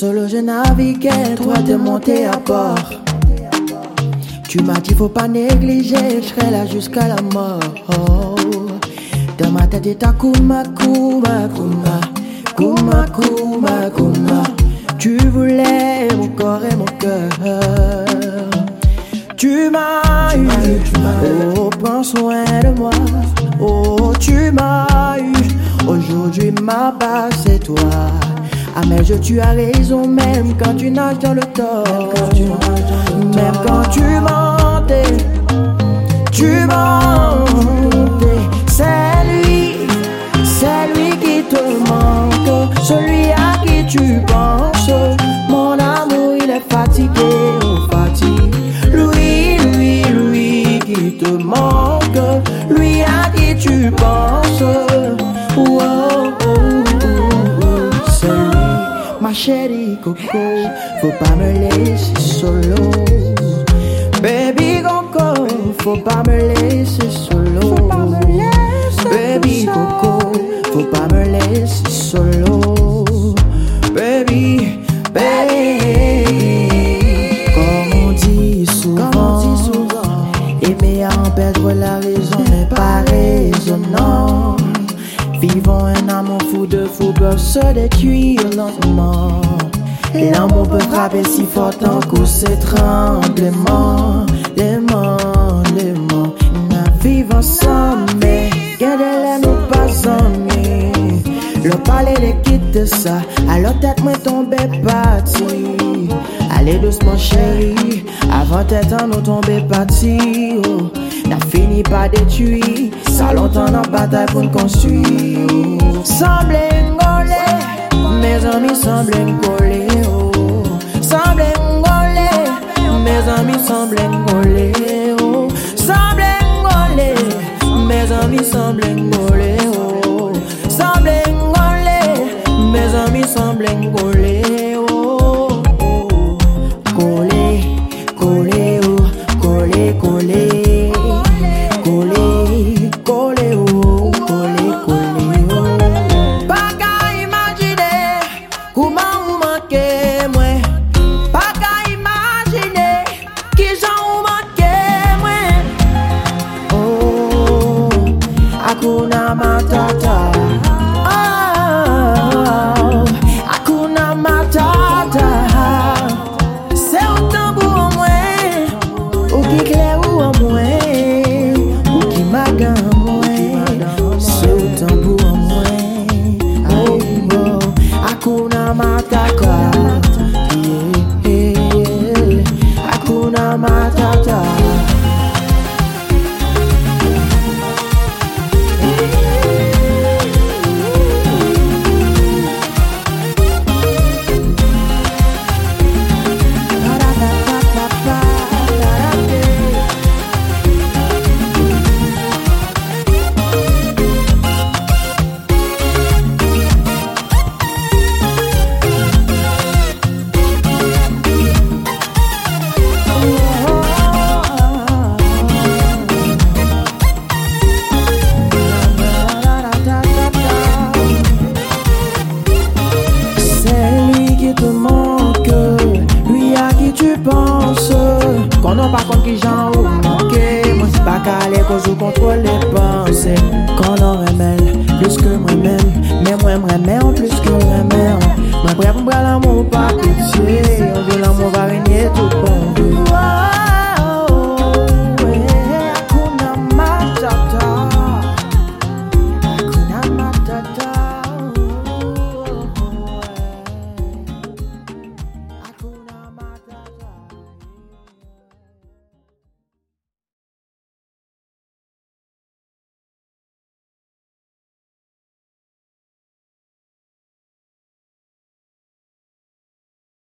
que je naviguais, toi t'es monté à bord. Tu m'as dit faut pas négliger, je serai là jusqu'à la mort. Dans ma tête est ta kuma kuma kuma kuma kuma kuma. Tu voulais mon corps et mon cœur. Tu m'as eu, oh prends soin de moi. Oh tu m'as eu, aujourd'hui ma base c'est toi. Ah mais je tu as raison même quand tu nages dans le tort. Même quand tu mentais, tu mentais. C'est lui, c'est lui qui te manque, celui à qui tu penses. Mon amour il est fatigué, chérie Coco. Faut pas me laisser solo. Baby Coco, faut pas me laisser solo. Baby Coco, faut pas me laisser solo. Baby, baby. Comme on dit souvent, aimer à en perdre la raison n'est pas raisonnant. Vivons un amour fou de fou peuvent se détruire lentement. L'amour peut frapper si fort en coup c'est tremblement. L'aimant, l'aimant, on vivre ensemble, mais gardez-les nous pas amis. Le palais les quitte ça, alors tête moi tombé parti. Allez doucement chérie, avant tête en nous tomber parti. Oh. N'a fini pas détruit, Sa lontan nan batay pou n'konsuy Semble n'gole Me zami semble n'kole oh. Semble n'gole Me zami semble n'kole oh. Semble n'gole Me zami semble n'kole kontrol le panse Kon an remen, plus ke mwen men Men mwen mremen, plus ke mwen men Mwen brep mbra la moun papi